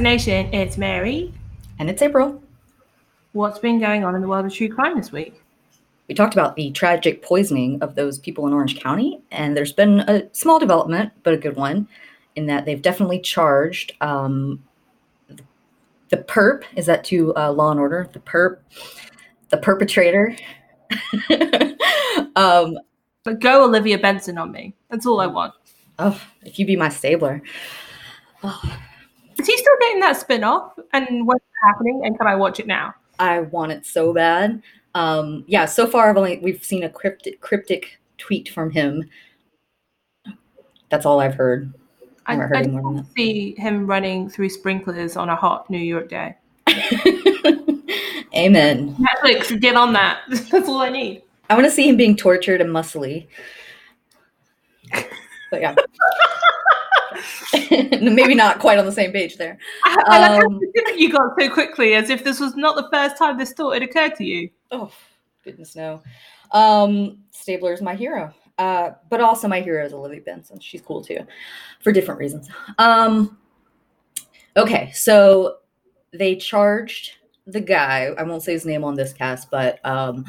It's Mary. And it's April. What's been going on in the world of true crime this week? We talked about the tragic poisoning of those people in Orange County, and there's been a small development, but a good one, in that they've definitely charged um, the perp. Is that to uh, Law and Order? The perp, the perpetrator. um, but go Olivia Benson on me. That's all I want. Oh, if you be my stabler. Oh. Is he still getting that spin off? And what's happening? And can I watch it now? I want it so bad. Um, yeah, so far I've only we've seen a cryptic cryptic tweet from him. That's all I've heard. I, I, I didn't see him running through sprinklers on a hot New York day. Amen. Netflix, get on that. That's all I need. I want to see him being tortured and muscly. But yeah. Maybe not quite on the same page there. Um, you got so quickly, as if this was not the first time this thought had occurred to you. Oh, goodness no. Um, Stabler is my hero. Uh, but also my hero is Olivia Benson. She's cool too, for different reasons. Um, okay, so they charged the guy. I won't say his name on this cast, but um,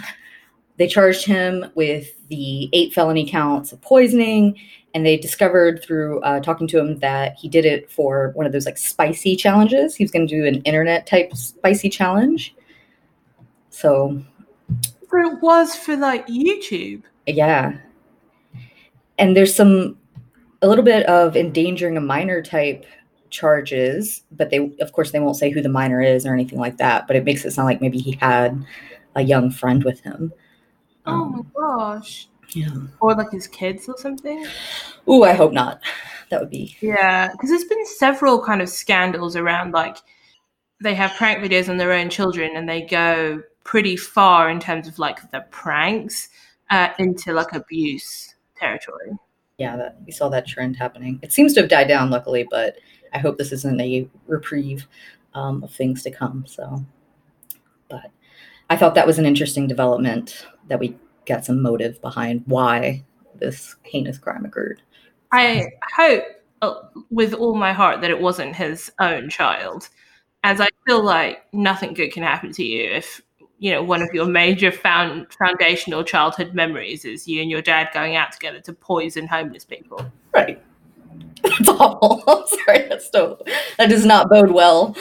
they charged him with the eight felony counts of poisoning and they discovered through uh, talking to him that he did it for one of those like spicy challenges. He was going to do an internet type spicy challenge. So, so it was for like YouTube. Yeah, and there's some a little bit of endangering a minor type charges, but they of course they won't say who the minor is or anything like that. But it makes it sound like maybe he had a young friend with him. Oh my gosh. Yeah. Or like his kids or something. Ooh, I hope not. That would be. Yeah, because there's been several kind of scandals around like they have prank videos on their own children and they go pretty far in terms of like the pranks uh, into like abuse territory. Yeah, that we saw that trend happening. It seems to have died down, luckily, but I hope this isn't a reprieve um, of things to come. So, but I thought that was an interesting development that we get some motive behind why this heinous crime occurred. I hope uh, with all my heart that it wasn't his own child, as I feel like nothing good can happen to you if you know one of your major found foundational childhood memories is you and your dad going out together to poison homeless people. Right. That's awful. I'm sorry. That's so. That does not bode well.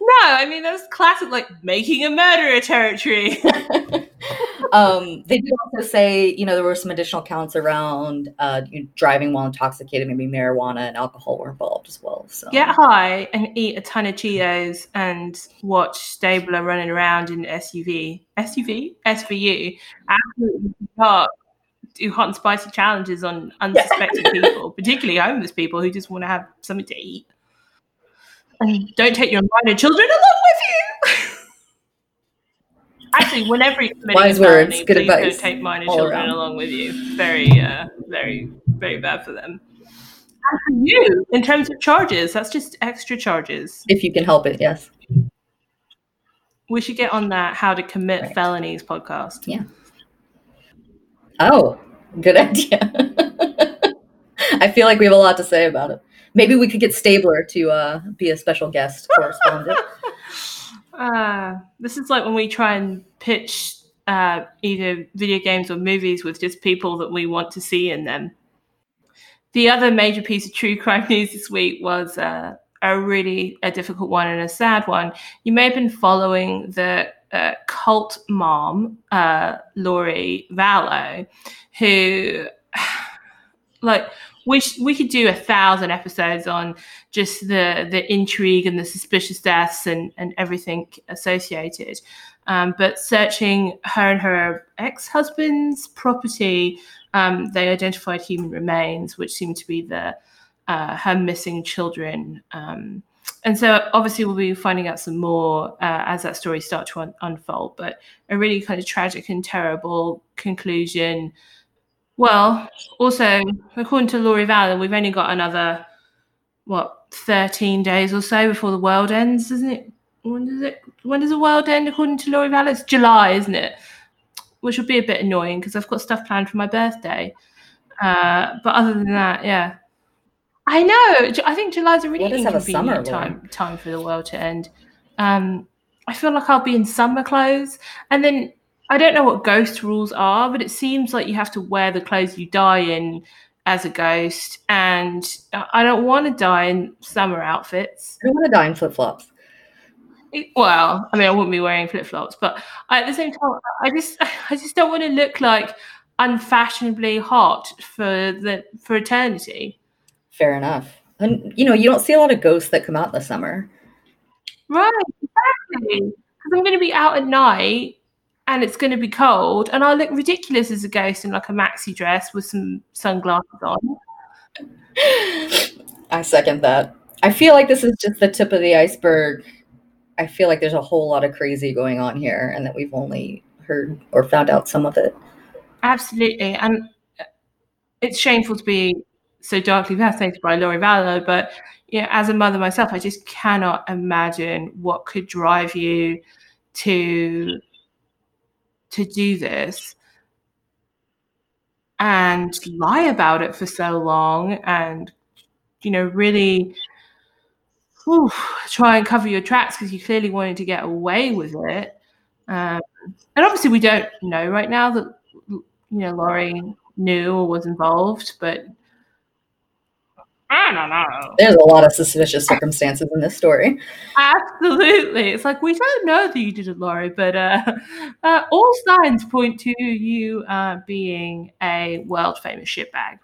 No, I mean that's classic, like making a murderer territory. um, they did also say, you know, there were some additional counts around uh, driving while intoxicated, maybe marijuana and alcohol were involved as well. So get high and eat a ton of Cheetos and watch Stabler running around in SUV, SUV, SVU, absolutely not do hot and spicy challenges on unsuspecting people, particularly homeless people who just want to have something to eat. Don't take your minor children along with you. Actually, whenever you're committing Wise words, felony, good advice. don't take minor children around. along with you. Very, uh, very, very bad for them. And for you, in terms of charges, that's just extra charges. If you can help it, yes. We should get on that how to commit right. felonies podcast. Yeah. Oh, good idea. I feel like we have a lot to say about it. Maybe we could get Stabler to uh, be a special guest correspondent. uh, this is like when we try and pitch uh, either video games or movies with just people that we want to see in them. The other major piece of true crime news this week was uh, a really a difficult one and a sad one. You may have been following the uh, cult mom, uh, Lori Vallow, who, like, we sh- we could do a thousand episodes on just the the intrigue and the suspicious deaths and and everything associated. Um, but searching her and her ex husband's property, um, they identified human remains, which seemed to be the uh, her missing children. Um, and so obviously we'll be finding out some more uh, as that story starts to un- unfold. But a really kind of tragic and terrible conclusion well, also, according to Lori Vallow, we've only got another, what, 13 days or so before the world ends, isn't it? When does it? When does the world end? According to Lori Vallow, it's July, isn't it? Which would be a bit annoying because I've got stuff planned for my birthday. Uh, but other than that, yeah. I know. I think July's a really us have a summer inconvenient time time for the world to end. Um, I feel like I'll be in summer clothes, and then I don't know what ghost rules are, but it seems like you have to wear the clothes you die in as a ghost, and I don't want to die in summer outfits. I don't want to die in flip flops. Well, I mean, I wouldn't be wearing flip flops, but at the same time, I just, I just don't want to look like unfashionably hot for the for eternity. Fair enough. And you know, you don't see a lot of ghosts that come out in the summer. Right, exactly. Because I'm going to be out at night and it's going to be cold, and I'll look ridiculous as a ghost in like a maxi dress with some sunglasses on. I second that. I feel like this is just the tip of the iceberg. I feel like there's a whole lot of crazy going on here, and that we've only heard or found out some of it. Absolutely, and uh, it's shameful to be so darkly fascinated by Lori Vallow, but you know, as a mother myself, I just cannot imagine what could drive you to to do this and lie about it for so long and you know really whew, try and cover your tracks because you clearly wanted to get away with it. Um, and obviously we don't know right now that you know Lori knew or was involved but I don't know. There's a lot of suspicious circumstances in this story. Absolutely. It's like we don't know that you did it, Lori, but uh, uh, all signs point to you uh, being a world famous shitbag.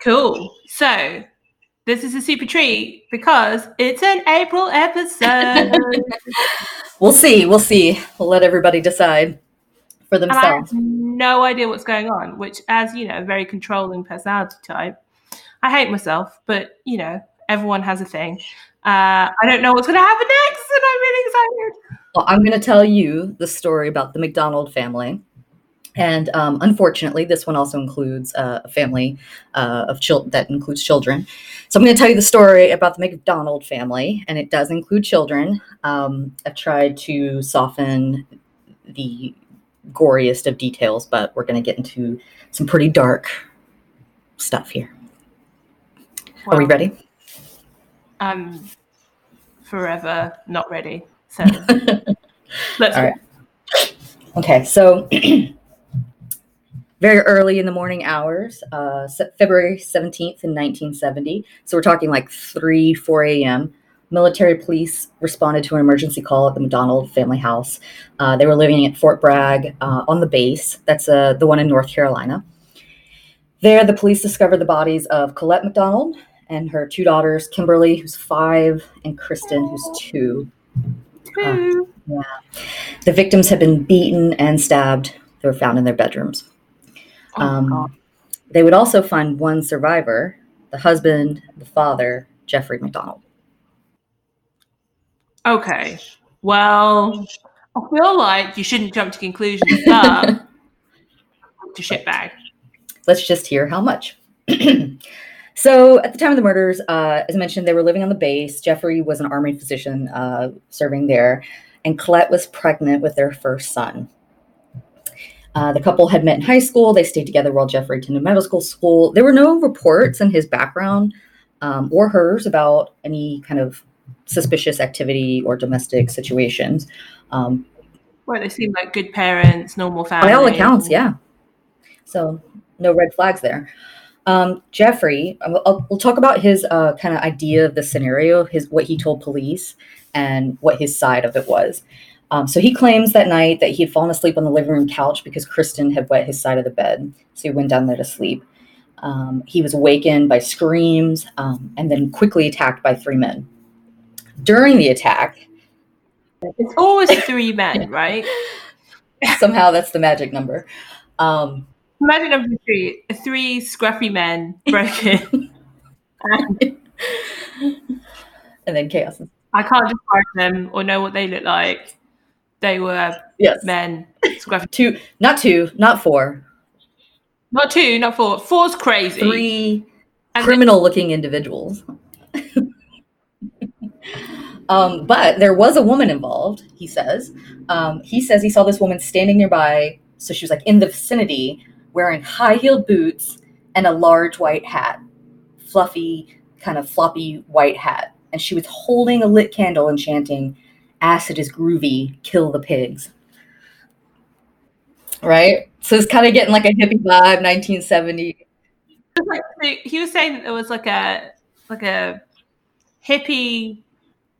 Cool. So this is a super treat because it's an April episode. we'll see. We'll see. We'll let everybody decide for themselves. No idea what's going on, which, as you know, a very controlling personality type, I hate myself, but you know, everyone has a thing. Uh, I don't know what's going to happen next, and I'm really excited. Well, I'm going to tell you the story about the MacDonald family. And um, unfortunately, this one also includes uh, a family uh, of children that includes children. So I'm going to tell you the story about the MacDonald family, and it does include children. Um, I've tried to soften the goriest of details, but we're going to get into some pretty dark stuff here. Wow. Are we ready? I'm forever not ready. So let's All right. Okay, so very early in the morning hours, uh, February 17th in 1970. So we're talking like 3, 4 a.m military police responded to an emergency call at the MacDonald family house. Uh, they were living at Fort Bragg uh, on the base. That's uh, the one in North Carolina. There, the police discovered the bodies of Colette MacDonald and her two daughters, Kimberly, who's five, and Kristen, who's two. Uh, yeah. The victims had been beaten and stabbed. They were found in their bedrooms. Oh, um, they would also find one survivor, the husband, the father, Jeffrey MacDonald. Okay. Well, I feel like you shouldn't jump to conclusions, but to shit bag. Let's just hear how much. so, at the time of the murders, uh, as I mentioned, they were living on the base. Jeffrey was an army physician uh, serving there, and Colette was pregnant with their first son. Uh, the couple had met in high school. They stayed together while Jeffrey attended medical school. There were no reports in his background um, or hers about any kind of suspicious activity or domestic situations. Um, Where they seem like good parents, normal family. By all accounts, yeah. So no red flags there. Um, Jeffrey, I'll, we'll talk about his uh, kind of idea of the scenario, his what he told police, and what his side of it was. Um, so he claims that night that he had fallen asleep on the living room couch because Kristen had wet his side of the bed. So he went down there to sleep. Um, he was awakened by screams um, and then quickly attacked by three men during the attack. It's always three men, right? Somehow that's the magic number. Um, magic number three: three scruffy men broke in, and, and then chaos. I can't describe them or know what they look like. They were yes. men, scruffy. Two, not two, not four. Not two, not four. Four's crazy. Three criminal-looking individuals. Um, but there was a woman involved, he says. Um, he says he saw this woman standing nearby. So she was like in the vicinity wearing high heeled boots and a large white hat, fluffy, kind of floppy white hat. And she was holding a lit candle and chanting, Acid is groovy, kill the pigs. Right? So it's kind of getting like a hippie vibe, 1970. he was saying it was like a like a hippie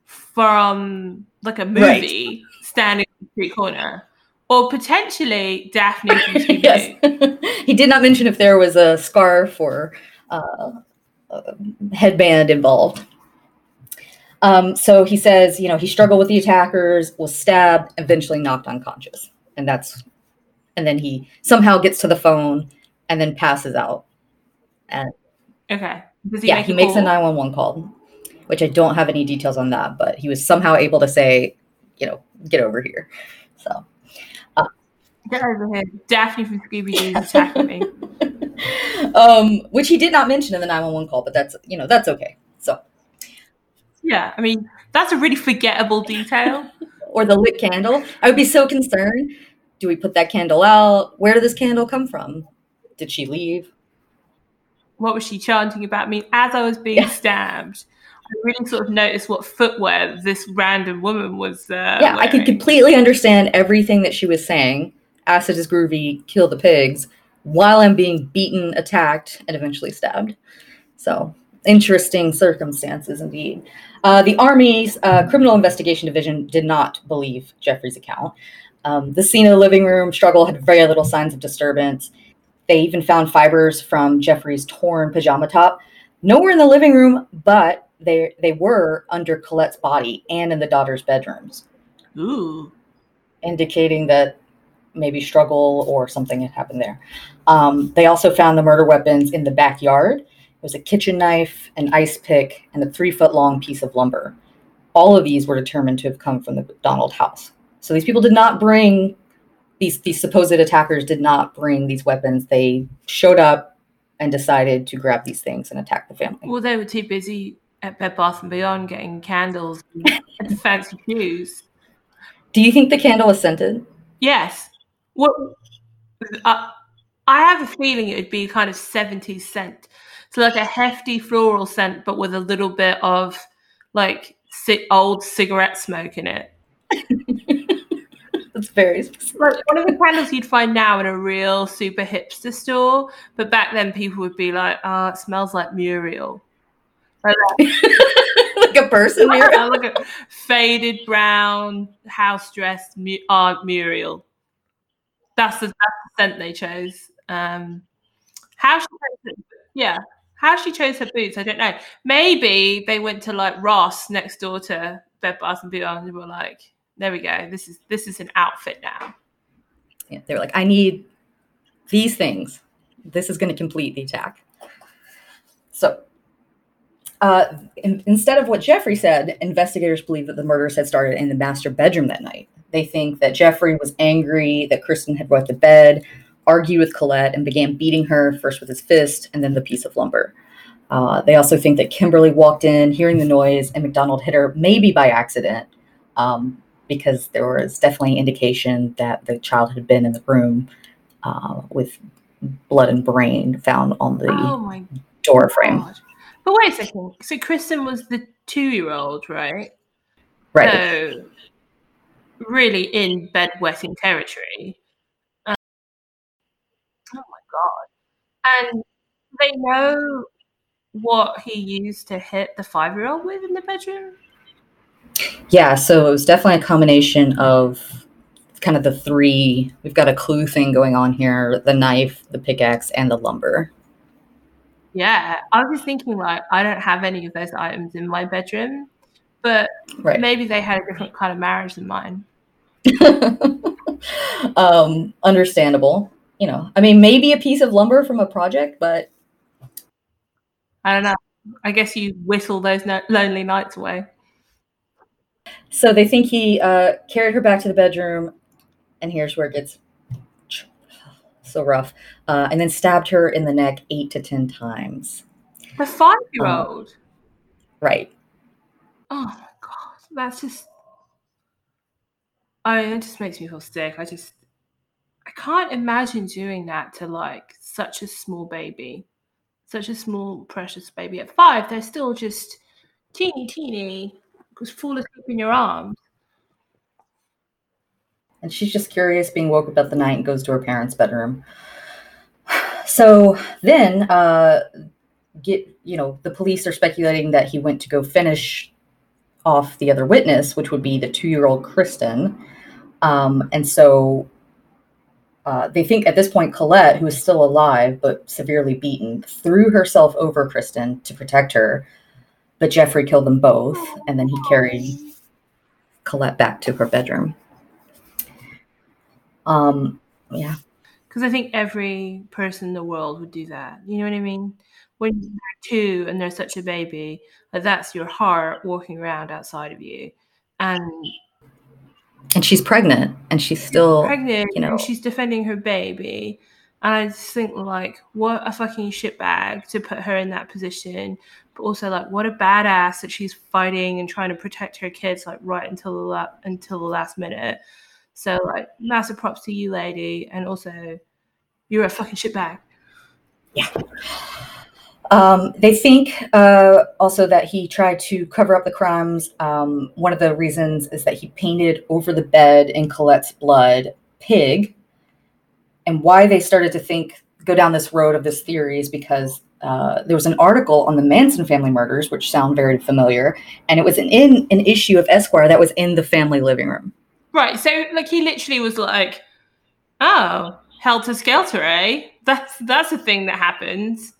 from like a movie right. standing on the street corner. Or potentially Daphne yes. he did not mention if there was a scarf or uh, a headband involved. Um, so he says, you know, he struggled with the attackers, was stabbed, eventually knocked unconscious, and that's, and then he somehow gets to the phone and then passes out. And okay, he yeah, he makes a nine one one call, which I don't have any details on that, but he was somehow able to say, you know, get over here. So. Uh, get over here, Daphne from Scooby Doo attacking me. um, which he did not mention in the 911 call, but that's you know that's okay. So yeah, I mean that's a really forgettable detail. or the lit candle. I would be so concerned. Do we put that candle out? Where did this candle come from? Did she leave? What was she chanting about? me as I was being yeah. stabbed, really sort of noticed what footwear this random woman was. Uh, yeah, wearing. I could completely understand everything that she was saying. Acid is groovy, kill the pigs while I'm being beaten, attacked, and eventually stabbed. So interesting circumstances indeed. Uh, the Army's uh, Criminal Investigation Division did not believe Jeffrey's account. Um, the scene of the living room struggle had very little signs of disturbance. They even found fibers from Jeffrey's torn pajama top. Nowhere in the living room, but they they were under Colette's body and in the daughter's bedrooms. Ooh. Indicating that maybe struggle or something had happened there. Um, they also found the murder weapons in the backyard. It was a kitchen knife, an ice pick, and a three foot long piece of lumber. All of these were determined to have come from the Donald house. So these people did not bring these these supposed attackers did not bring these weapons. They showed up and decided to grab these things and attack the family. Well, they were too busy at Bed Bath and Beyond getting candles and fancy shoes. Do you think the candle was scented? Yes. What uh, I have a feeling it would be kind of 70s scent. So like a hefty floral scent, but with a little bit of like old cigarette smoke in it. That's very specific. Like one of the candles you'd find now in a real super hipster store, but back then people would be like, "Oh, it smells like Muriel." Like, a person, Muriel. like a faded brown house dress Aunt Muriel that's the, that's the scent they chose. Um, how she chose yeah, how she chose her boots, I don't know. Maybe they went to like Ross next door to Bed Bath and Beyond and were like, "There we go. This is this is an outfit now." Yeah, they were like, "I need these things. This is going to complete the attack." So, uh, in, instead of what Jeffrey said, investigators believe that the murders had started in the master bedroom that night. They think that Jeffrey was angry that Kristen had brought the bed, argued with Colette, and began beating her first with his fist and then the piece of lumber. Uh, they also think that Kimberly walked in, hearing the noise, and MacDonald hit her, maybe by accident, um, because there was definitely indication that the child had been in the room uh, with blood and brain found on the oh door frame. God. But wait a second. So Kristen was the two-year-old, right? Right. So really in bedwetting territory. Um, oh my god! And they know what he used to hit the five-year-old with in the bedroom. Yeah, so it was definitely a combination of kind of the three. We've got a clue thing going on here: the knife, the pickaxe, and the lumber. Yeah, I was just thinking like I don't have any of those items in my bedroom, but right. maybe they had a different kind of marriage than mine. um, understandable. You know, I mean, maybe a piece of lumber from a project, but I don't know. I guess you whistle those no- lonely nights away. So they think he uh, carried her back to the bedroom, and here's where it gets so rough. Uh, and then stabbed her in the neck eight to ten times. The five-year-old. Um, right. Oh my god, that's just I mean, it just makes me feel sick. I just I can't imagine doing that to like such a small baby. such a small, precious baby. At five, they're still just teeny, teeny, because fall asleep in your arms. And she's just curious, being woke at the night, and goes to her parents' bedroom. So then, uh, get you know, the police are speculating that he went to go finish off the other witness, which would be the two-year-old Kristen. Um, and so uh, they think at this point Colette, who is still alive but severely beaten, threw herself over Kristen to protect her. But Jeffrey killed them both, and then he carried Colette back to her bedroom. Um, yeah. Because I think every person in the world would do that. You know what I mean? When you're two and there's such a baby, like that's your heart walking around outside of you. And and she's pregnant and she's still pregnant you know and she's defending her baby. And I just think like what a fucking shitbag to put her in that position. But also like what a badass that she's fighting and trying to protect her kids like right until the la- until the last minute. So like massive props to you, lady, and also you're a fucking shitbag. Yeah. Um, they think uh, also that he tried to cover up the crimes. Um, one of the reasons is that he painted over the bed in Colette's blood pig. And why they started to think, go down this road of this theory is because uh, there was an article on the Manson family murders, which sound very familiar. And it was in an issue of Esquire that was in the family living room. Right. So like he literally was like, "Oh, helter skelter, eh? That's that's a thing that happens."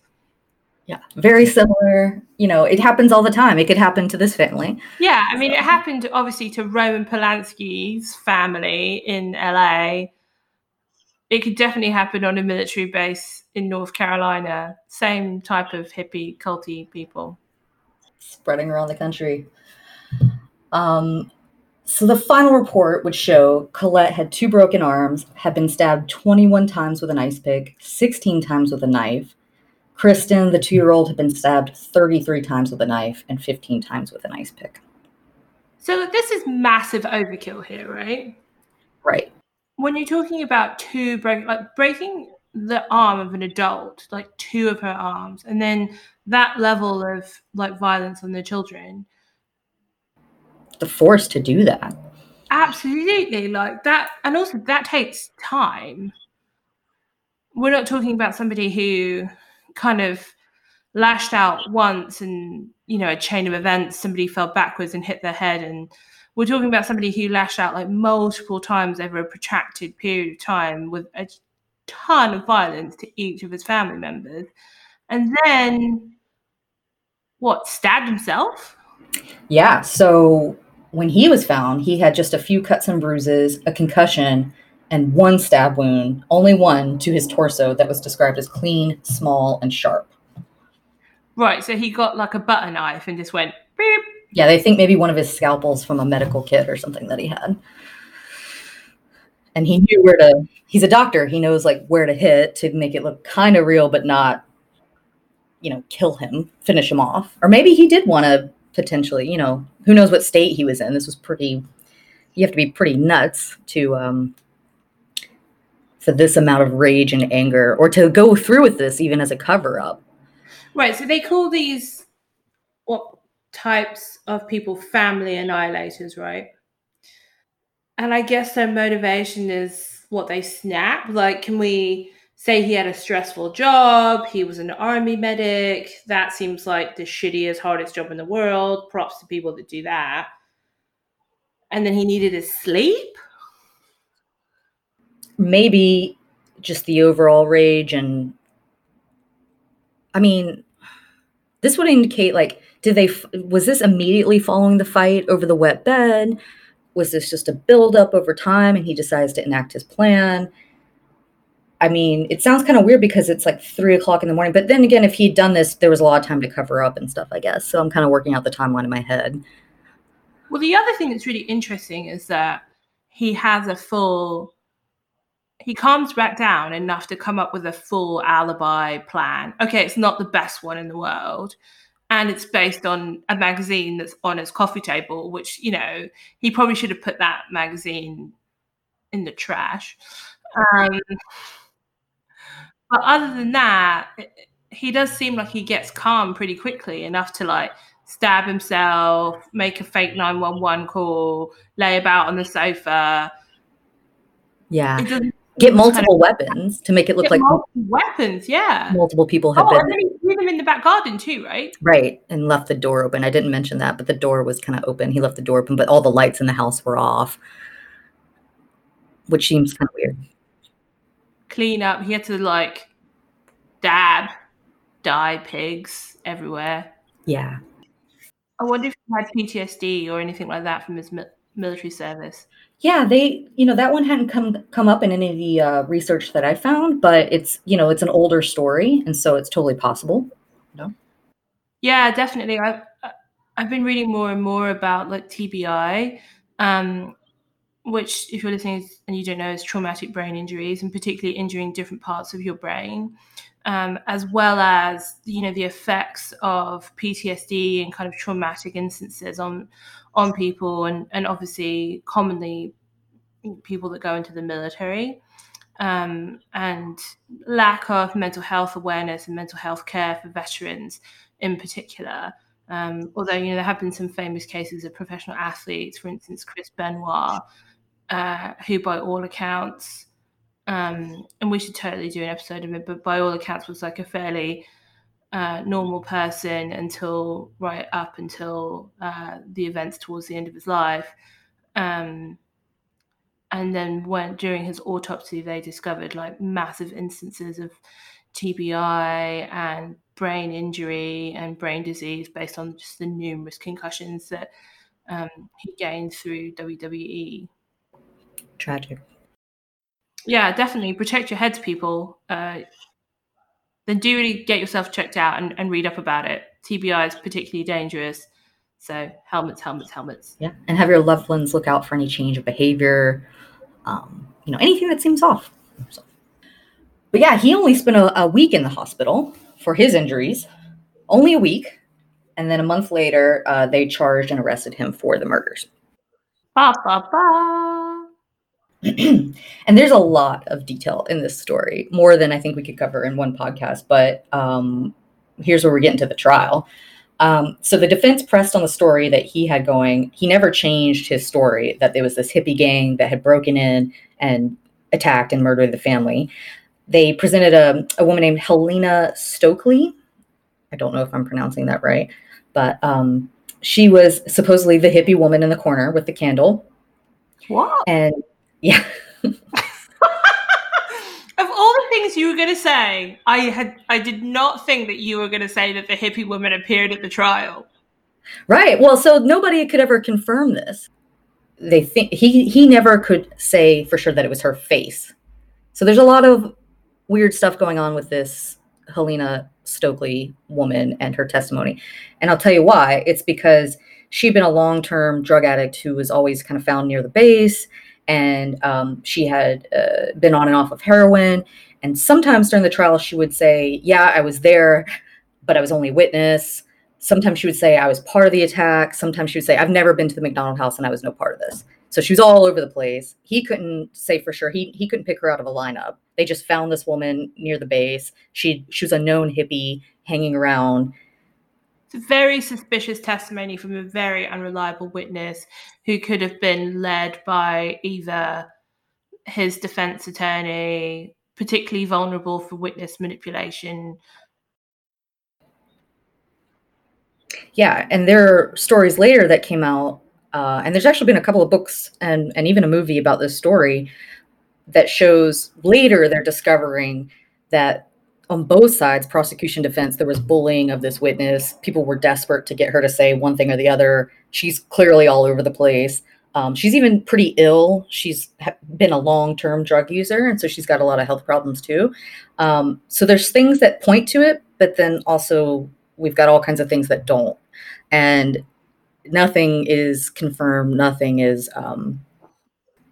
Yeah, very similar. You know, it happens all the time. It could happen to this family. Yeah, I mean, so. it happened obviously to Roman Polanski's family in LA. It could definitely happen on a military base in North Carolina. Same type of hippie, culty people. Spreading around the country. Um, so the final report would show Colette had two broken arms, had been stabbed 21 times with an ice pick, 16 times with a knife. Kristen, the two year old, had been stabbed 33 times with a knife and 15 times with an ice pick. So this is massive overkill here, right? Right. When you're talking about two break, like breaking the arm of an adult, like two of her arms, and then that level of like violence on the children the force to do that. Absolutely, like that, and also that takes time. We're not talking about somebody who kind of lashed out once and you know a chain of events somebody fell backwards and hit their head and we're talking about somebody who lashed out like multiple times over a protracted period of time with a ton of violence to each of his family members and then what stabbed himself yeah so when he was found, he had just a few cuts and bruises, a concussion, and one stab wound, only one to his torso that was described as clean, small, and sharp. Right, so he got like a butter knife and just went beep. Yeah, they think maybe one of his scalpels from a medical kit or something that he had. And he knew where to, he's a doctor. He knows like where to hit to make it look kind of real, but not, you know, kill him, finish him off. Or maybe he did want to potentially, you know, who knows what state he was in. This was pretty, you have to be pretty nuts to, um, for this amount of rage and anger or to go through with this even as a cover up. Right. So they call these what types of people family annihilators, right? And I guess their motivation is what they snap. Like, can we say he had a stressful job, he was an army medic. That seems like the shittiest, hardest job in the world. Props to people that do that. And then he needed his sleep. Maybe just the overall rage and I mean, this would indicate like did they was this immediately following the fight over the wet bed? Was this just a build up over time and he decides to enact his plan? I mean, it sounds kind of weird because it's like three o'clock in the morning. But then again, if he'd done this, there was a lot of time to cover up and stuff, I guess. So I'm kind of working out the timeline in my head. Well, the other thing that's really interesting is that he has a full, he calms back down enough to come up with a full alibi plan. Okay, it's not the best one in the world. And it's based on a magazine that's on his coffee table, which, you know, he probably should have put that magazine in the trash. Um, but other than that, he does seem like he gets calm pretty quickly enough to like stab himself, make a fake 911 call, lay about on the sofa. Yeah. Get multiple kind of, weapons to make it look like weapons, yeah. Multiple people have oh, been. And then he threw them in the back garden too, right? Right, and left the door open. I didn't mention that, but the door was kind of open. He left the door open, but all the lights in the house were off, which seems kind of weird. Clean up. He had to like dab, dye pigs everywhere. Yeah. I wonder if he had PTSD or anything like that from his mi- military service. Yeah, they, you know, that one hadn't come come up in any of the uh, research that I found, but it's, you know, it's an older story, and so it's totally possible. No. Yeah, definitely. I've I've been reading more and more about like TBI, um, which, if you're listening and you don't know, is traumatic brain injuries, and particularly injuring different parts of your brain um, as well as you know the effects of PTSD and kind of traumatic instances on on people, and and obviously commonly people that go into the military. Um, and lack of mental health awareness and mental health care for veterans in particular. Um, although you know there have been some famous cases of professional athletes, for instance, Chris Benoit, uh, who by all accounts um, and we should totally do an episode of it. But by all accounts, was like a fairly uh, normal person until right up until uh, the events towards the end of his life. Um, and then when during his autopsy, they discovered like massive instances of TBI and brain injury and brain disease based on just the numerous concussions that um, he gained through WWE. Tragic yeah, definitely protect your heads, people. Uh, then do really get yourself checked out and, and read up about it. TBI is particularly dangerous. So helmets, helmets, helmets. Yeah, and have your loved ones look out for any change of behavior. Um, you know, anything that seems off. So. But yeah, he only spent a, a week in the hospital for his injuries, only a week, and then a month later, uh, they charged and arrested him for the murders. Ba ba ba. and there's a lot of detail in this story, more than I think we could cover in one podcast. But um, here's where we're getting to the trial. Um, so the defense pressed on the story that he had going. He never changed his story that there was this hippie gang that had broken in and attacked and murdered the family. They presented a, a woman named Helena Stoeckley. I don't know if I'm pronouncing that right, but um, she was supposedly the hippie woman in the corner with the candle. Wow. And yeah. of all the things you were going to say, I had I did not think that you were going to say that the hippie woman appeared at the trial. Right. Well, so nobody could ever confirm this. They think he he never could say for sure that it was her face. So there's a lot of weird stuff going on with this Helena Stoeckley woman and her testimony. And I'll tell you why. It's because she'd been a long-term drug addict who was always kind of found near the base and um, she had uh, been on and off of heroin. And sometimes during the trial, she would say, "Yeah, I was there, but I was only a witness." Sometimes she would say, "I was part of the attack." Sometimes she would say, "I've never been to the MacDonald house and I was no part of this." So she was all over the place. He couldn't say for sure. He he couldn't pick her out of a lineup. They just found this woman near the base. She she was a known hippie hanging around it's a very suspicious testimony from a very unreliable witness who could have been led by either his defense attorney, particularly vulnerable for witness manipulation. Yeah, and there are stories later that came out, uh, and there's actually been a couple of books and and even a movie about this story that shows later they're discovering that on both sides, prosecution defense, there was bullying of this witness. People were desperate to get her to say one thing or the other. She's clearly all over the place. Um, she's even pretty ill. She's been a long term drug user, and so she's got a lot of health problems too. Um, so there's things that point to it, but then also we've got all kinds of things that don't. And nothing is confirmed. Nothing is um,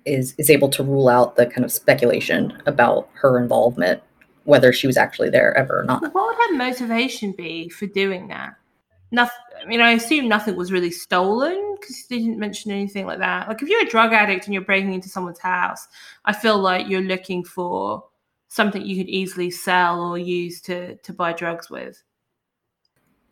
is is able to rule out the kind of speculation about her involvement whether she was actually there ever or not. What would her motivation be for doing that? Nothing. I mean, I assume nothing was really stolen because they didn't mention anything like that. Like, if you're a drug addict and you're breaking into someone's house, I feel like you're looking for something you could easily sell or use to to buy drugs with.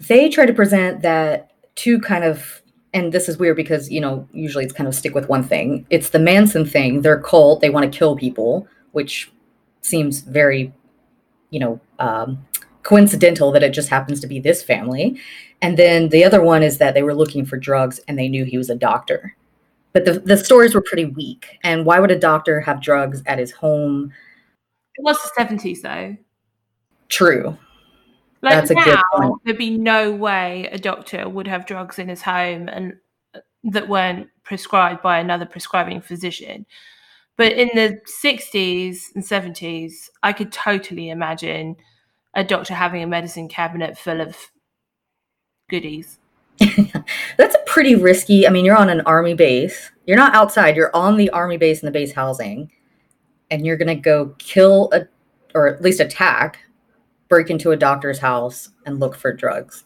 They try to present that two kind of and this is weird because you know usually it's kind of stick with one thing. It's the Manson thing. They're cult. They want to kill people, which seems very, you know, um, coincidental that it just happens to be this family. And then the other one is that they were looking for drugs and they knew he was a doctor. But the, the stories were pretty weak. And why would a doctor have drugs at his home? It was the 70s, though. True. Like That's a now, good point. there'd be no way a doctor would have drugs in his home and uh, that weren't prescribed by another prescribing physician. But in the 60s and 70s, I could totally imagine a doctor having a medicine cabinet full of goodies. That's a pretty risky. I mean, you're on an army base. You're not outside. You're on the army base in the base housing, and you're gonna go kill a, or at least attack, break into a doctor's house and look for drugs,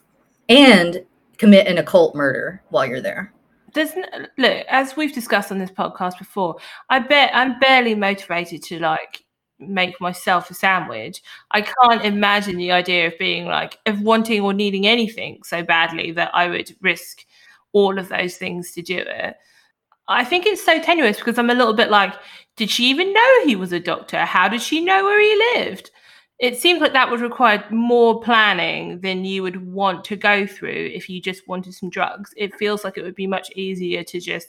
and commit an occult murder while you're there. There's n- look, as we've discussed on this podcast before, I bet I'm barely motivated to like make myself a sandwich. I can't imagine the idea of being like of wanting or needing anything so badly that I would risk all of those things to do it. I think it's so tenuous because I'm a little bit like, did she even know he was a doctor? How did she know where he lived? It seems like that would require more planning than you would want to go through if you just wanted some drugs. It feels like it would be much easier to just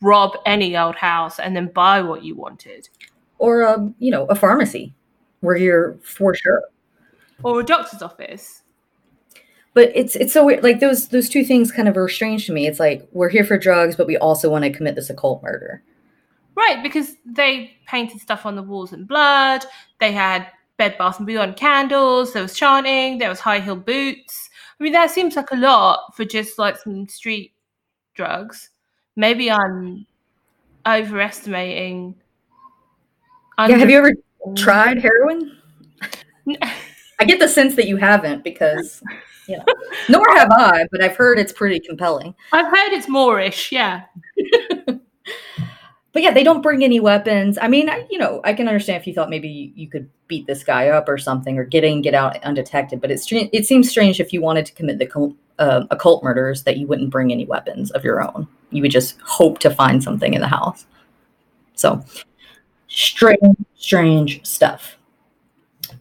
rob any old house and then buy what you wanted. Or a you know, a pharmacy where you're for sure. Or a doctor's office. But it's it's so weird. Like those those two things kind of are strange to me. It's like we're here for drugs, but we also want to commit this occult murder. Right, because they painted stuff on the walls in blood. They had Bed Bath and Beyond candles. There was chanting. There was high heel boots. I mean, that seems like a lot for just like some street drugs. Maybe I'm overestimating. Yeah, have you ever tried heroin? I get the sense that you haven't because, you know, nor have I, but I've heard it's pretty compelling. I've heard it's Moorish. Yeah. But yeah, they don't bring any weapons. I mean, I, you know, I can understand if you thought maybe you, could beat this guy up or something, or get in, get out undetected. But it's it seems strange if you wanted to commit the cult, uh, occult murders that you wouldn't bring any weapons of your own. You would just hope to find something in the house. So strange, strange stuff.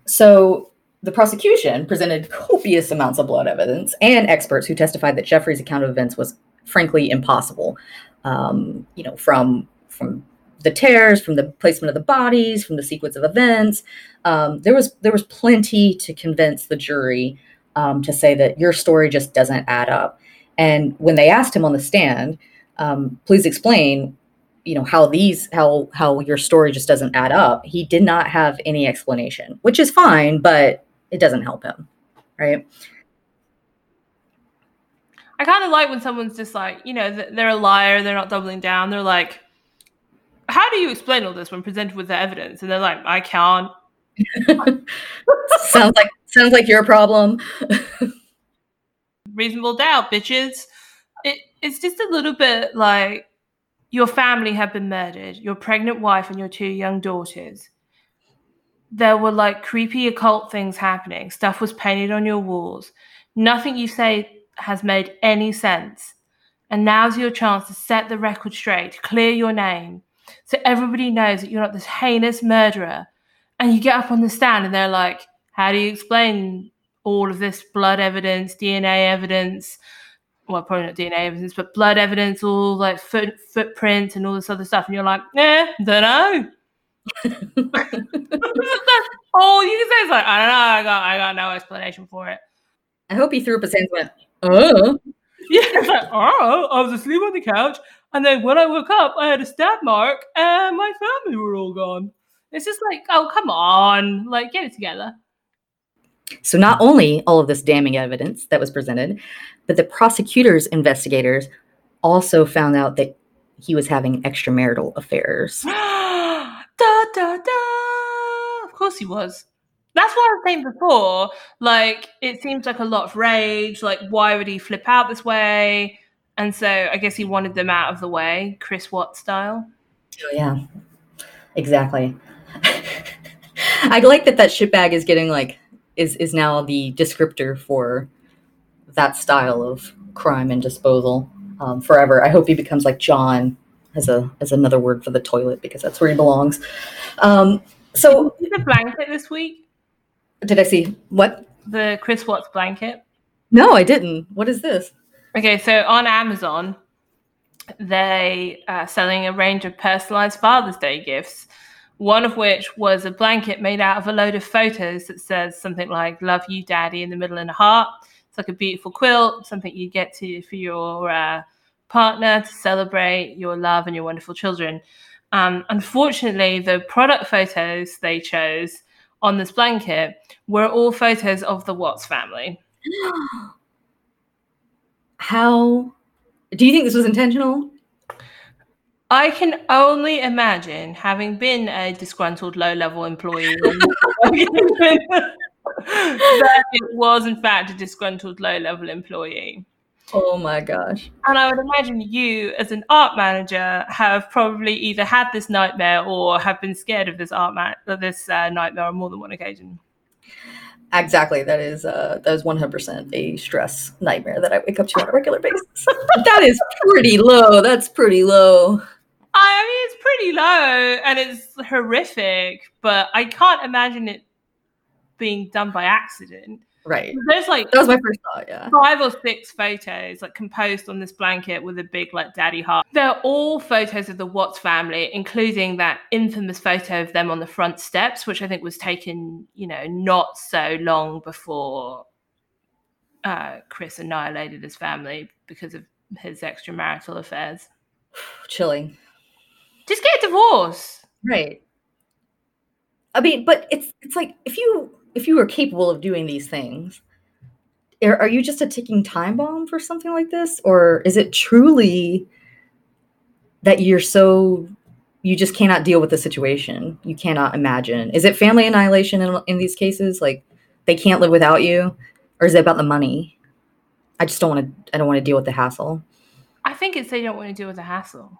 So the prosecution presented copious amounts of blood evidence and experts who testified that Jeffrey's account of events was frankly impossible. Um, you know, from from the tears, from the placement of the bodies, from the sequence of events, um, there was there was plenty to convince the jury um, to say that your story just doesn't add up. And when they asked him on the stand, um, please explain, you know, how these how how your story just doesn't add up. He did not have any explanation, which is fine, but it doesn't help him, right? I kind of like when someone's just like, you know, they're a liar, they're not doubling down. They're like, how do you explain all this when presented with the evidence? And they're like, I can't. sounds like sounds like your problem. Reasonable doubt, bitches. It, it's just a little bit like your family have been murdered, your pregnant wife and your two young daughters. There were like creepy occult things happening. Stuff was painted on your walls. Nothing you say has made any sense. And now's your chance to set the record straight, clear your name, so everybody knows that you're not this heinous murderer. And you get up on the stand and they're like, How do you explain all of this blood evidence, DNA evidence? Well, probably not DNA evidence, but blood evidence, all like foot, footprints and all this other stuff. And you're like, Eh, don't know. All you can say like, I don't know, I got I got no explanation for it. I hope he threw up his hands and went, oh. Yeah, it's like, oh, I was asleep on the couch, and then when I woke up, I had a stab mark, and my family were all gone. It's just like, oh, come on, like get it together. So not only all of this damning evidence that was presented, but the prosecutor's investigators also found out that he was having extramarital affairs. da da da. Of course he was. That's what I was saying before. Like, it seems like a lot of rage. Like, why would he flip out this way? And so I guess he wanted them out of the way, Chris Watt style. Oh, yeah, exactly. I like that that shitbag is getting like is is now the descriptor for that style of crime and disposal um, forever. I hope he becomes like John as a as another word for the toilet because that's where he belongs. Um, so the blanket this week. Did I see what the Chris Watts blanket? No, I didn't. What is this? Okay, so on Amazon, they are selling a range of personalized Father's Day gifts. One of which was a blanket made out of a load of photos that says something like "Love you, Daddy" in the middle and a heart. It's like a beautiful quilt, something you get to for your uh, partner to celebrate your love and your wonderful children. Um, unfortunately, the product photos they chose on this blanket were all photos of the Watts family. How do you think this was intentional? I can only imagine, having been a disgruntled low level employee, that it was, in fact, a disgruntled low level employee. Oh my gosh. And I would imagine you, as an art manager, have probably either had this nightmare or have been scared of this art ma- this uh, nightmare on more than one occasion. Exactly. That is uh, that is one hundred percent a stress nightmare that I wake up to on a regular basis. that is pretty low. That's pretty low. I mean, it's pretty low and it's horrific, but I can't imagine it being done by accident. Right. There's like that was my first thought. Yeah. Five or six photos like composed on this blanket with a big like daddy heart. They're all photos of the Watts family, including that infamous photo of them on the front steps, which I think was taken, you know, not so long before uh, Chris annihilated his family because of his extramarital affairs. Chilling. Just get a divorce. Right. I mean, but it's it's like if you if you were capable of doing these things, are, are you just a ticking time bomb for something like this? Or is it truly that you're so you just cannot deal with the situation. You cannot imagine. Is it family annihilation in, in these cases? Like they can't live without you, or is it about the money? I just don't want to. I don't want to deal with the hassle. I think it's they don't want to deal with the hassle.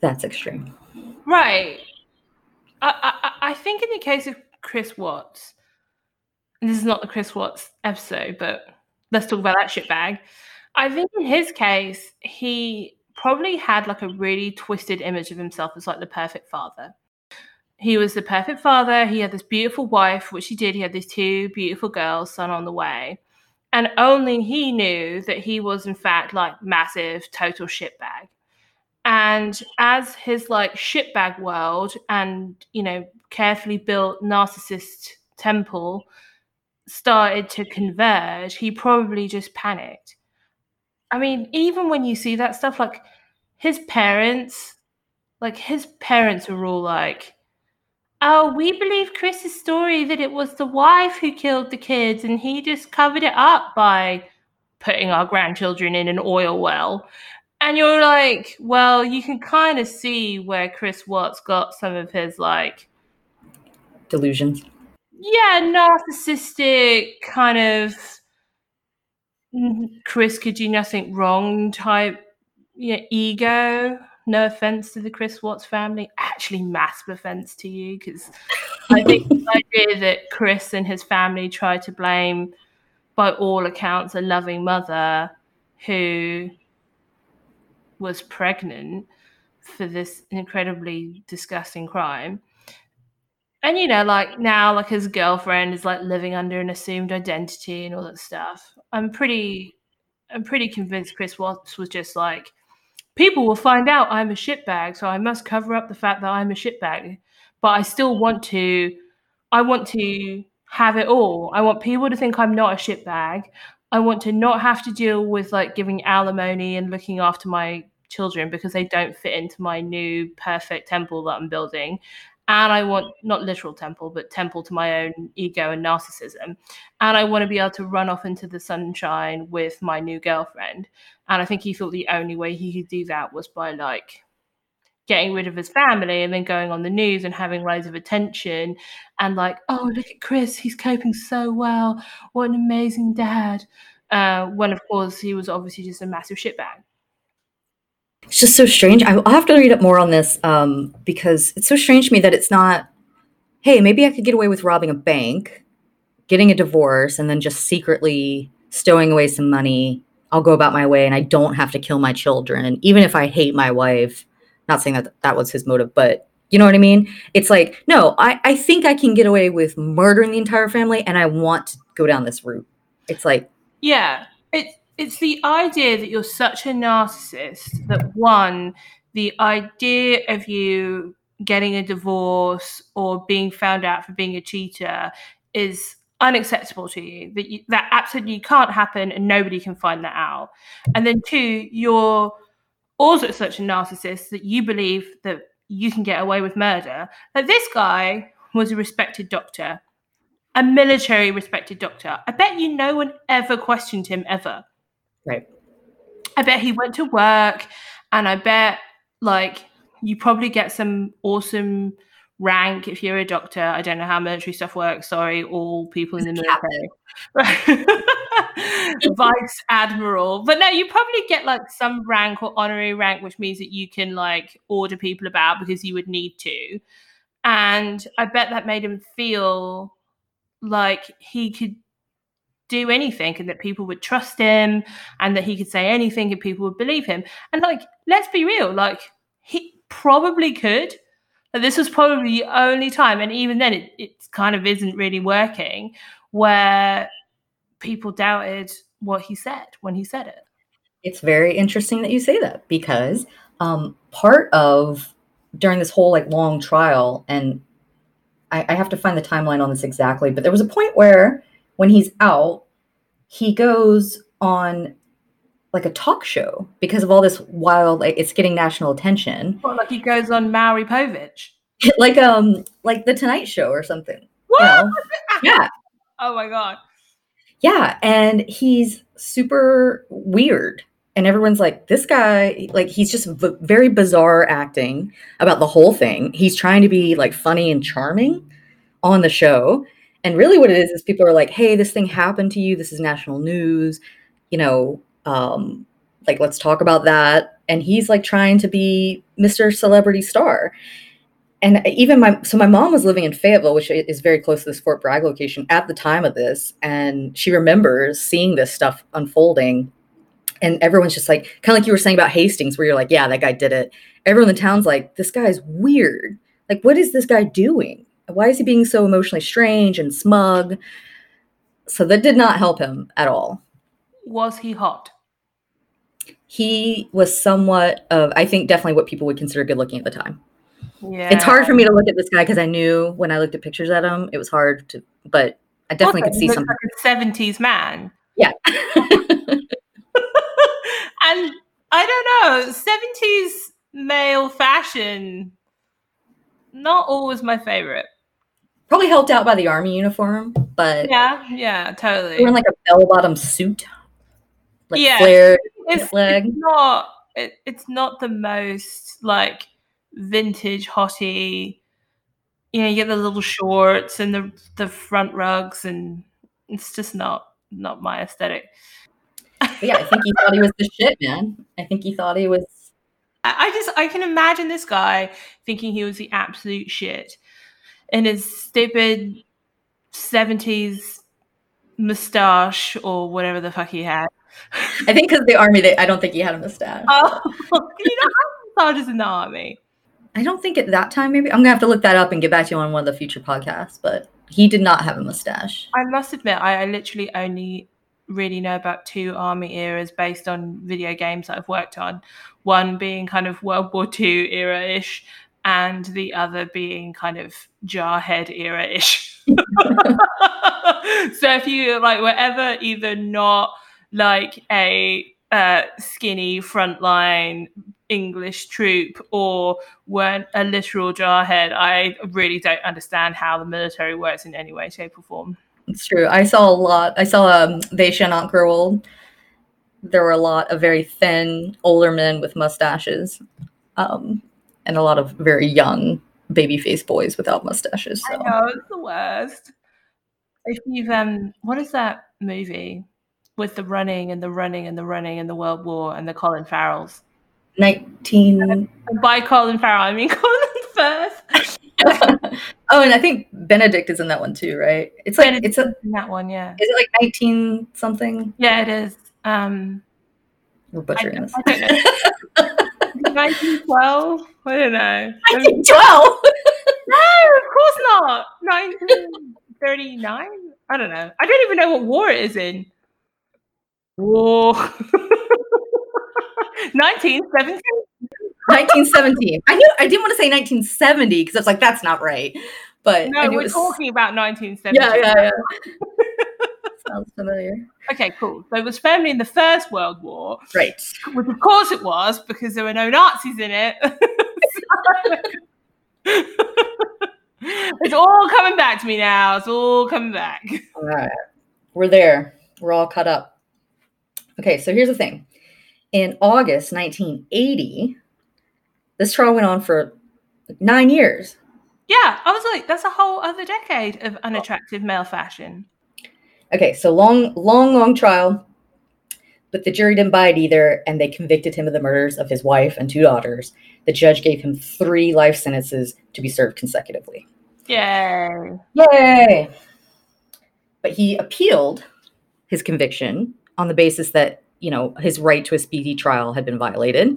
That's extreme. Right. I, I, I think in the case of Chris Watts, and this is not the Chris Watts episode, but let's talk about that shit bag. I think in his case, he probably had like a really twisted image of himself as like the perfect father. He was the perfect father. He had this beautiful wife, which he did. He had these two beautiful girls, son on the way. And only he knew that he was, in fact, like massive, total shitbag. And as his like shitbag world and, you know, carefully built narcissist temple started to converge, he probably just panicked. I mean, even when you see that stuff, like his parents, like his parents are all like, oh, we believe Chris's story that it was the wife who killed the kids and he just covered it up by putting our grandchildren in an oil well. And you're like, well, you can kind of see where Chris Watts got some of his like delusions. Yeah, narcissistic kind of mm, Chris could do nothing wrong type yeah, ego. No offense to the Chris Watts family, actually massive offense to you because I think the idea that Chris and his family tried to blame, by all accounts, a loving mother who was pregnant for this incredibly disgusting crime. And you know like now like his girlfriend is like living under an assumed identity and all that stuff. I'm pretty i'm pretty convinced chris watts was just like people will find out i'm a shitbag so i must cover up the fact that i'm a shitbag. But i still want to i want to have it all. I want people to think i'm not a shitbag. I want to not have to deal with like giving alimony and looking after my children because they don't fit into my new perfect temple that i'm building and I want not literal temple, but temple to my own ego and narcissism. And I want to be able to run off into the sunshine with my new girlfriend. And I think he thought the only way he could do that was by like getting rid of his family and then going on the news and having loads of attention and like, oh, look at Chris, he's coping so well. What an amazing dad. Uh, when of course he was obviously just a massive shitbag it's just so strange. I'll have to read up more on this um, because it's so strange to me that it's not hey, maybe I could get away with robbing a bank, getting a divorce, and then just secretly stowing away some money. I'll go about my way and I don't have to kill my children, And even if I hate my wife. Not saying that that was his motive, but you know what I mean? It's like, no, I, I think I can get away with murdering the entire family and I want to go down this route. It's like Yeah. It it's the idea that you're such a narcissist that one, the idea of you getting a divorce or being found out for being a cheater is unacceptable to you that you, that absolutely can't happen and nobody can find that out. And then two you're also such a narcissist that you believe that you can get away with murder. That this guy was a respected doctor a military respected doctor. I bet you no one ever questioned him ever right i bet he went to work and i bet like you probably get some awesome rank if you're a doctor. I don't know how military stuff works. Sorry, all people in the military. Vice admiral. But no, you probably get like some rank or honorary rank, which means that you can like order people about because you would need to. And I bet that made him feel like he could do anything and that people would trust him and that he could say anything and people would believe him. And like, let's be real, like he probably could But this was probably the only time, and even then, it, it kind of isn't really working, where people doubted what he said when he said it. It's very interesting that you say that because um, part of during this whole like long trial, and I, I have to find the timeline on this exactly, but there was a point where when he's out, he goes on like a talk show because of all this wild like it's getting national attention. Like he goes on Maury Povich. like um like the Tonight Show or something. What? You know? yeah. Oh my god. Yeah, and he's super weird. And everyone's like, this guy, like, he's just v- very bizarre acting about the whole thing. He's trying to be like funny and charming on the show. And really, what it is is people are like, hey, this thing happened to you. This is national news. You know, um, like let's talk about that. And he's like trying to be mr celebrity star. And even my so my mom was living in fayetteville which is very close to this fort bragg location at the time of this. And she remembers seeing this stuff unfolding. And everyone's just like kind of like you were saying about hastings where you're like yeah that guy did it. Everyone in the town's like this guy's weird. Like what is this guy doing why is he being so emotionally strange and smug so that did not help him at all was he hot? He was somewhat of, I think, definitely what people would consider good looking at the time. Yeah. It's hard for me to look at this guy because I knew when I looked at pictures at him, it was hard to, but I definitely could see something. Like a 70s man. Yeah. and I don't know, 70s male fashion, not always my favorite. Probably helped out by the army uniform, but yeah, yeah, totally. Wearing like a bell bottom suit like yeah, flared it's, flag. It's not. It, it's not the most like vintage hottie. You know, you get the little shorts and the the front rugs, and it's just not not my aesthetic. yeah, I think he thought he was the shit, man. I think he thought he was. I just I can imagine this guy thinking he was the absolute shit in his stupid seventies mustache or whatever the fuck he had. I think because the army, they, I don't think he had a mustache. Oh, you know, mustaches in the army. I don't think at that time. Maybe I'm gonna have to look that up and get back to you on one of the future podcasts. But he did not have a mustache. I must admit, I, I literally only really know about two army eras based on video games that I've worked on. One being kind of World War II era ish, and the other being kind of jarhead era ish. so if you like were ever either not like a uh, skinny frontline English troop or weren't a literal jarhead, I really don't understand how the military works in any way, shape, or form. It's true. I saw a lot. I saw um, They Shall Not Grow Old. There were a lot of very thin, older men with mustaches, um, and a lot of very young baby face boys without mustaches. So. I know it's the worst. If you've um, what is that movie? with the running and the running and the running and the World War and the Colin Farrells. 19. by Colin Farrell, I mean Colin Firth. oh, and I think Benedict is in that one too, right? It's like Benedict it's a. in that one, yeah. Is it like nineteen something? Yeah, it is. Um, We're I, butchering this. I don't know. 1912? I don't know. Nineteen twelve. No, of course not. 1939? I don't know. I don't even know what war it is in. War. 1917? 1917. I knew I didn't want to say 1970 because I was like, that's not right. But No, we're was- talking about 1970. Yeah, yeah, yeah. Sounds familiar. Okay, cool. So it was filmed in the First World War, Right. which of course it was because there were no Nazis in it. it's all coming back to me now. It's all coming back. All right. We're there. We're all caught up. Okay, so here's the thing. In August 1980, this trial went on for nine years. Yeah, I was like, that's a whole other decade of unattractive male fashion. Okay, so long, long, long trial, but the jury didn't buy it either, and they convicted him of the murders of his wife and two daughters. The judge gave him three life sentences to be served consecutively. Yay. Yay! But he appealed his conviction on the basis that, you know, his right to a speedy trial had been violated.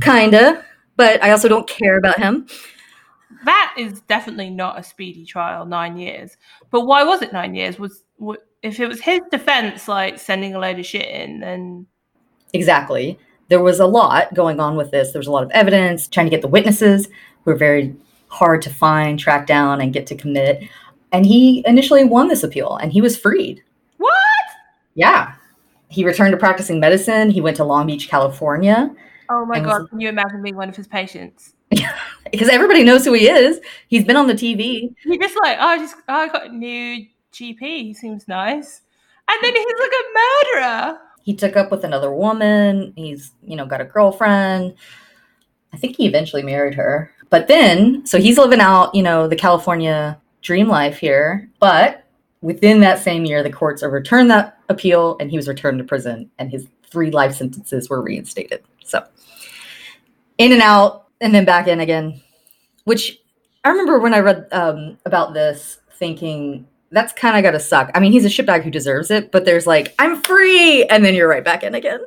Kinda, but I also don't care about him. That is definitely not a speedy trial, nine years. But why was it nine years? Was wa- if it was his defense, like sending a load of shit in, then Exactly. There was a lot going on with this. There was a lot of evidence, trying to get the witnesses who were very hard to find, track down, and get to commit. And he initially won this appeal and he was freed. what? Yeah. He returned to practicing medicine. He went to Long Beach, California, Oh my And god! Can you imagine being one of his patients? because everybody knows who he is. He's been on the TV. You're just like, oh, I just oh, I got a new GP. He seems nice, and then he's like a murderer. He took up with another woman. He's, you know, got a girlfriend. I think he eventually married her. But then, so he's living out, you know, the California dream life here. But within that same year, the courts overturned that appeal and he was returned to prison and his three life sentences were reinstated. So in and out and then back in again, which I remember when I read um, about this thinking that's kind of got to suck. I mean, he's a shitbag who deserves it, but there's like, I'm free. And then you're right back in again,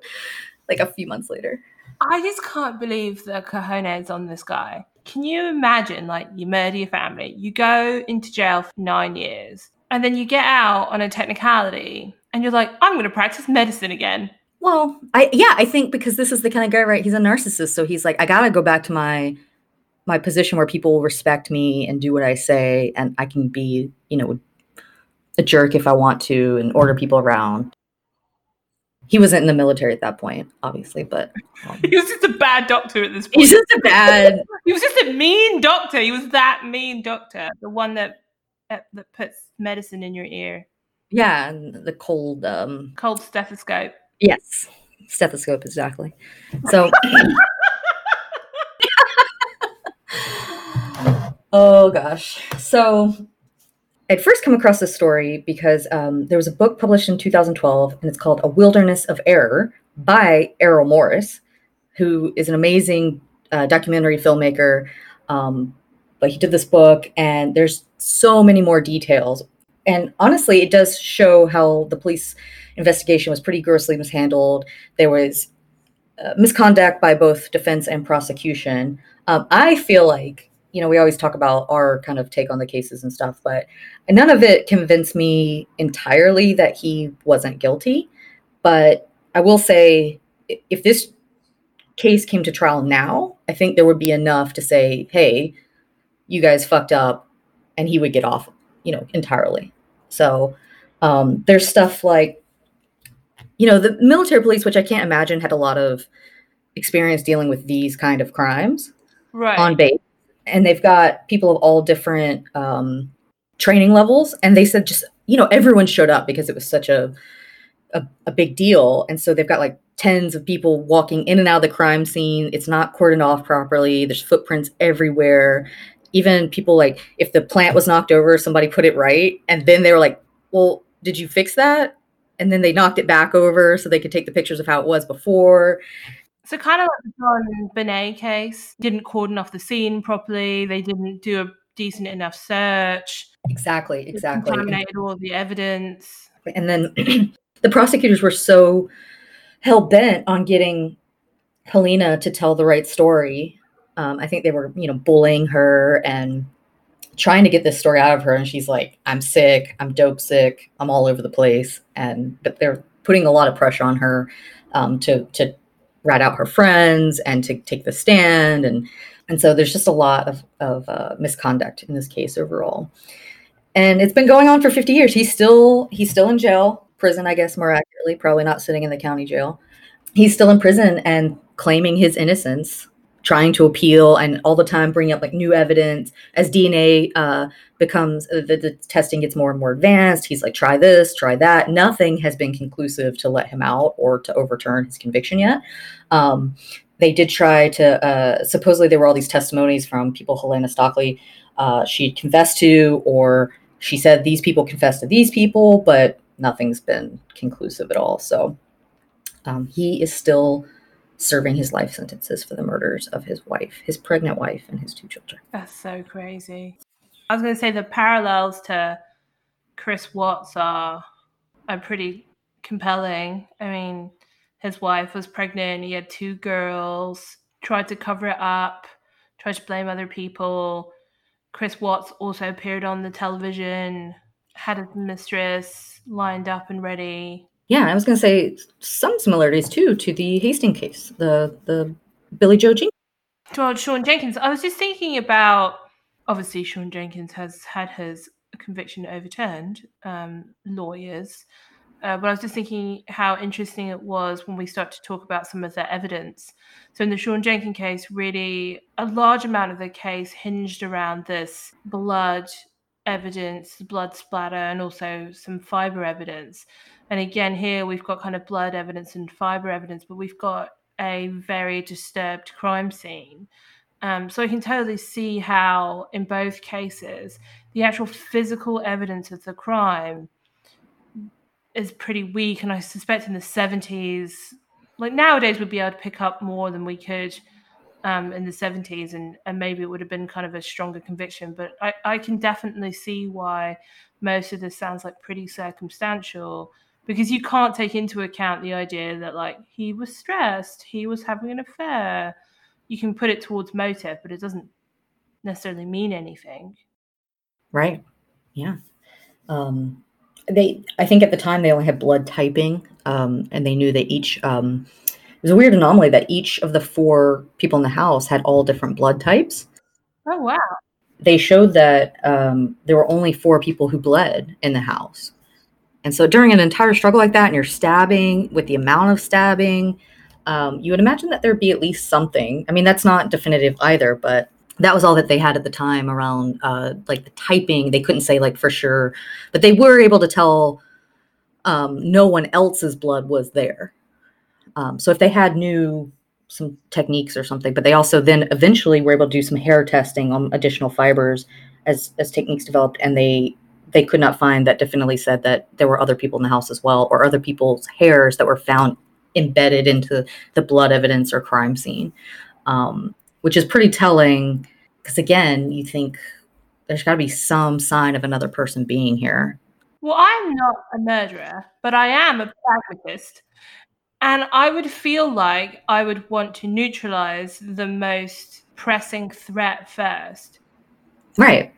like a few months later. I just can't believe the cojones on this guy. Can you imagine, like, you murder your family, you go into jail for nine years, and then you get out on a technicality, and you're like, I'm going to practice medicine again. Well, I yeah, I think because this is the kind of guy, right? He's a narcissist, so he's like, I gotta go back to my my position where people will respect me and do what I say, and I can be, you know, a jerk if I want to and order people around. He wasn't in the military at that point, obviously, but um, He was just a bad doctor at this point. he's just a bad. He was just a mean doctor. He was that mean doctor, the one that that, that puts medicine in your ear, Yeah, and the cold. um cold stethoscope. Yes, stethoscope exactly. So. oh gosh. So I'd first come across this story because um, there was a book published in 2012, and it's called A Wilderness of Error by Errol Morris, who is an amazing uh, documentary filmmaker. Um, but he did this book, and there's so many more details. And honestly, it does show how the police investigation was pretty grossly mishandled. There was uh, misconduct by both defense and prosecution. Um, I feel like, you know, we always talk about our kind of take on the cases and stuff, but none of it convinced me entirely that he wasn't guilty. But I will say, if this case came to trial now, I think there would be enough to say, hey, you guys fucked up, and he would get off, you know, entirely. So um, there's stuff like, you know, the military police, which I can't imagine had a lot of experience dealing with these kind of crimes Right. on base, and they've got people of all different um, training levels, and they said just you know everyone showed up because it was such a, a a big deal, and so they've got like tens of people walking in and out of the crime scene. It's not cordoned off properly. There's footprints everywhere. Even people like if the plant was knocked over, somebody put it right, and then they were like, "Well, did you fix that?" And then they knocked it back over so they could take the pictures of how it was before. So kind of like the JonBenét case, didn't cordon off the scene properly. They didn't do a decent enough search. Exactly, exactly. Contaminated all the evidence. And then the prosecutors were so hell bent on getting Helena to tell the right story. Um, I think they were, you know, bullying her and trying to get this story out of her. And she's like, I'm sick, I'm dope sick, I'm all over the place. And but they're putting a lot of pressure on her um, to to rat out her friends and to take the stand and and so there's just a lot of, of uh, misconduct in this case overall and it's been going on for 50 years he's still he's still in jail prison i guess more accurately probably not sitting in the county jail he's still in prison and claiming his innocence trying to appeal and all the time bringing up like new evidence. As dna uh, becomes uh, the, the, testing gets more and more advanced he's like try this try that. Nothing has been conclusive to let him out or to overturn his conviction yet. Um, they did try to uh, supposedly there were all these testimonies from people Helena Stoeckley uh, she confessed to or she said these people confessed to these people but nothing's been conclusive at all. So um, he is still serving his life sentences for the murders of his wife, his pregnant wife, and his two children. That's so crazy. I was going to say the parallels to Chris Watts are are pretty compelling. I mean, his wife was pregnant. He had two girls. Tried to cover it up. Tried to blame other people. Chris Watts also appeared on the television. Had a mistress lined up and ready yeah, I was going to say some similarities too to the Hastings case, the the Billie-Jo Jenkins. Well, Sion Jenkins. I was just thinking about obviously Sion Jenkins has had his conviction overturned. Um, lawyers, uh, but I was just thinking how interesting it was when we start to talk about some of the evidence. So in the Sion Jenkins case, really a large amount of the case hinged around this blood evidence, blood splatter, and also some fiber evidence. And again, here we've got kind of blood evidence and fiber evidence, but we've got a very disturbed crime scene. Um, so I can totally see how, in both cases, the actual physical evidence of the crime is pretty weak. And I suspect in the 70s, like nowadays, we'd be able to pick up more than we could um, in the 70s, and, and maybe it would have been kind of a stronger conviction. But I, I can definitely see why most of this sounds like pretty circumstantial because you can't take into account the idea that like he was stressed, he was having an affair. You can put it towards motive, but it doesn't necessarily mean anything. Right. Yeah. Um, they, I think at the time they only had blood typing, um, and they knew that each. Um, it was a weird anomaly that each of the four people in the house had all different blood types. Oh wow! They showed that um, there were only four people who bled in the house. And so during an entire struggle like that, and you're stabbing with the amount of stabbing, um, you would imagine that there'd be at least something. I mean, that's not definitive either, but that was all that they had at the time around uh, like the typing. They couldn't say like for sure, but they were able to tell um, no one else's blood was there. Um, so if they had new some techniques or something, but they also then eventually were able to do some hair testing on additional fibers as as techniques developed, and they they could not find that definitely said that there were other people in the house as well, or other people's hairs that were found embedded into the blood evidence or crime scene, um, which is pretty telling. Because again, you think there's got to be some sign of another person being here. Well, I'm not a murderer, but I am a pragmatist. And I would feel like I would want to neutralize the most pressing threat first. Right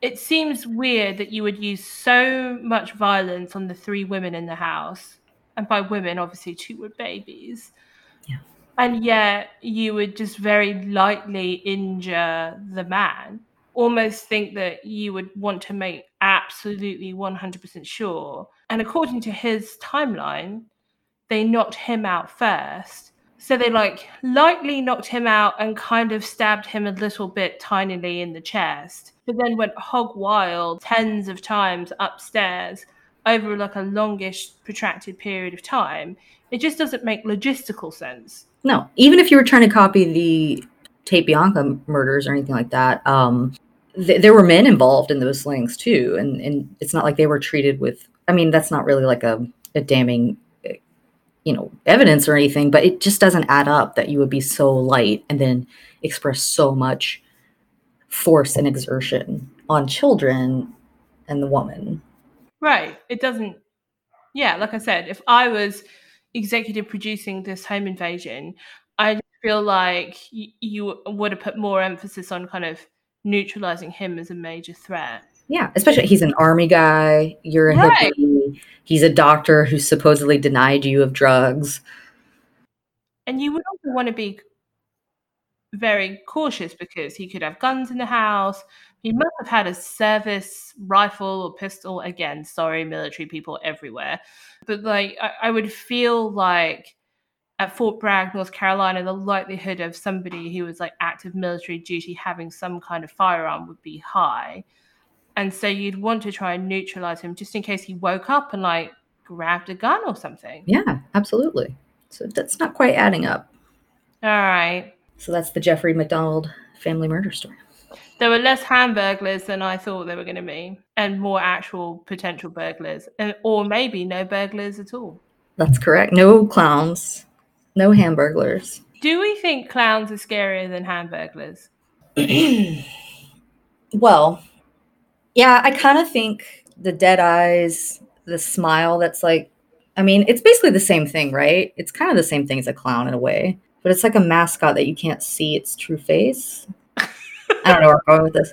it seems weird that you would use so much violence on the three women in the house, and by women, obviously, two were babies. Yeah. And yet, you would just very lightly injure the man. Almost think that you would want to make absolutely 100% sure. And according to his timeline, they knocked him out first. So they like lightly knocked him out and kind of stabbed him a little bit tinily in the chest but then went hog wild tens of times upstairs over like a longish protracted period of time. It just doesn't make logistical sense. No even if you were trying to copy the tate bianca murders or anything like that um, th- there were men involved in those slings too and, and it's not like they were treated with i mean that's not really like a, a damning you know evidence or anything but it just doesn't add up that you would be so light and then express so much force and exertion on children and the woman. Right. It doesn't. Yeah, like I said, if I was executive producing this home invasion, I feel like y- you would have put more emphasis on kind of neutralizing him as a major threat. Yeah, especially he's an army guy. You're a Right. hippie. He's a doctor who supposedly denied you of drugs. And you would also want to be very cautious because he could have guns in the house. He must have had a service rifle or pistol. Again, sorry, military people everywhere. But like, I, I would feel like at Fort Bragg, North Carolina, the likelihood of somebody who was like active military duty having some kind of firearm would be high. And so you'd want to try and neutralize him just in case he woke up and like grabbed a gun or something. Yeah, absolutely. So that's not quite adding up. All right. So that's the Jeffrey MacDonald family murder story. There were less hamburglars than I thought there were going to be, and more actual potential burglars, and or maybe no burglars at all. That's correct. No clowns, no hamburglars. Do we think clowns are scarier than hamburglars? well, yeah, I kind of think the dead eyes, the smile that's like, I mean, it's basically the same thing, right? It's kind of the same thing as a clown in a way, but it's like a mascot that you can't see its true face. I don't know where I'm going with this.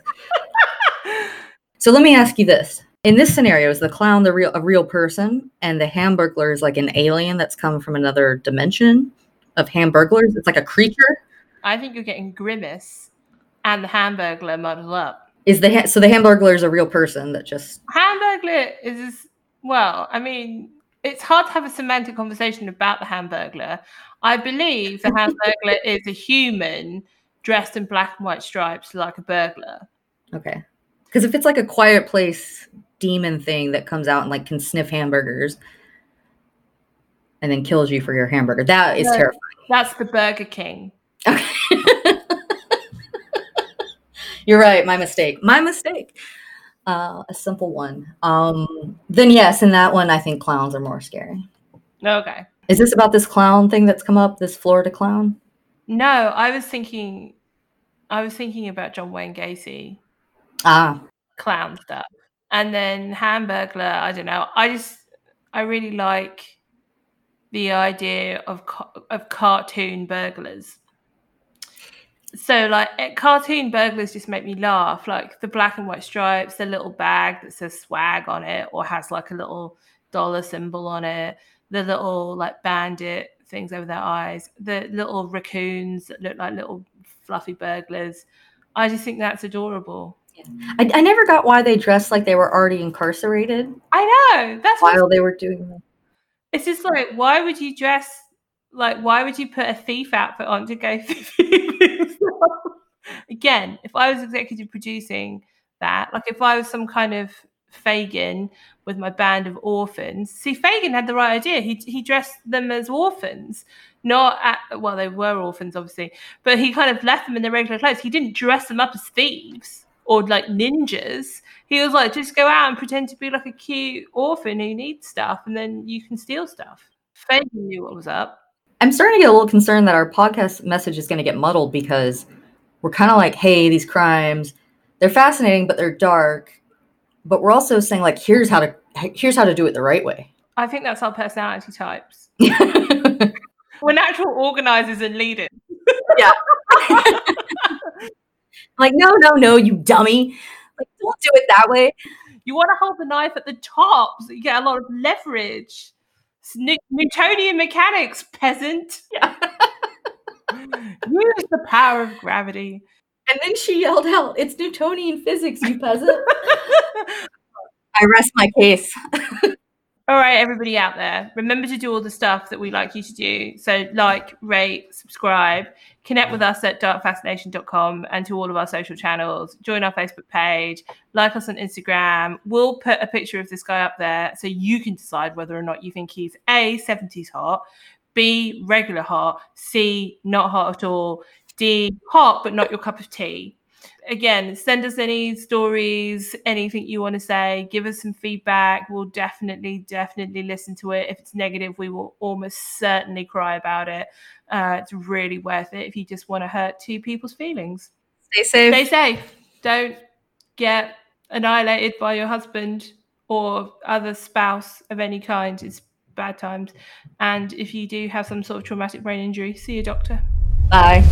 So let me ask you this. In this scenario, is the clown the real a real person and the hamburglar is like an alien that's come from another dimension of hamburglars? It's like a creature. I think you're getting Grimace and the Hamburglar muddled up. Is the ha- so the hamburglar is a real person that just Hamburglar is well, I mean, it's hard to have a semantic conversation about the Hamburglar. I believe the Hamburglar is a human dressed in black and white stripes like a burglar. Okay. Because if it's like a quiet place demon thing that comes out and like can sniff hamburgers and then kills you for your hamburger, that is No. terrifying. That's the Burger King. Okay. You're right. My mistake. My mistake. Uh, a simple one. Um, then yes, in that one, I think clowns are more scary. Okay. Is this about this clown thing that's come up? This Florida clown? No, I was thinking I was thinking about John Wayne Gacy Ah, clown stuff. And then Hamburglar, I don't know. I just I really like the idea of of cartoon burglars. So like eh, cartoon burglars just make me laugh. Like the black and white stripes, the little bag that says swag on it or has like a little dollar symbol on it, the little like bandit things over their eyes, the little raccoons that look like little fluffy burglars. I just think that's adorable. I, I never got why they dressed like they were already incarcerated I know. That's while they were doing that. It's just like, why would you dress like? Why would you put a thief outfit on to go? Again, if I was executive producing that, like if I was some kind of Fagin with my band of orphans, see, Fagin had the right idea. He he dressed them as orphans, not at well, they were orphans, obviously, but he kind of left them in their regular clothes. He didn't dress them up as thieves or like ninjas. He was like, just go out and pretend to be like a cute orphan who needs stuff, and then you can steal stuff. Fagin knew what was up. I'm starting to get a little concerned that our podcast message is going to get muddled because we're kind of like, hey, these crimes, they're fascinating, but they're dark. But we're also saying like, here's how to here's how to do it the right way. I think that's our personality types. We're natural organizers and leaders. Yeah. like, no, no, no, you dummy. Like, don't do it that way. You want to hold the knife at the top so you get a lot of leverage. It's Newtonian mechanics, peasant. Yeah. Use the power of gravity. And then she yelled out, It's Newtonian physics, you peasant. I rest my case. All right, everybody out there, remember to do all the stuff that we like you to do. So, like, rate, subscribe, connect with us at darkfascination.com and to all of our social channels. Join our Facebook page, like us on Instagram. We'll put a picture of this guy up there so you can decide whether or not you think he's A, 70s hot, B, regular hot, C, not hot at all, D, hot but not your cup of tea again, send us any stories, anything you want to say, give us some feedback. We'll definitely, definitely listen to it. If it's negative, we will almost certainly cry about it. Uh, it's really worth it if you just want to hurt two people's feelings. Stay safe. Stay safe. don't get annihilated by your husband or other spouse of any kind. It's bad times. And if you do have some sort of traumatic brain injury, see a doctor. Bye.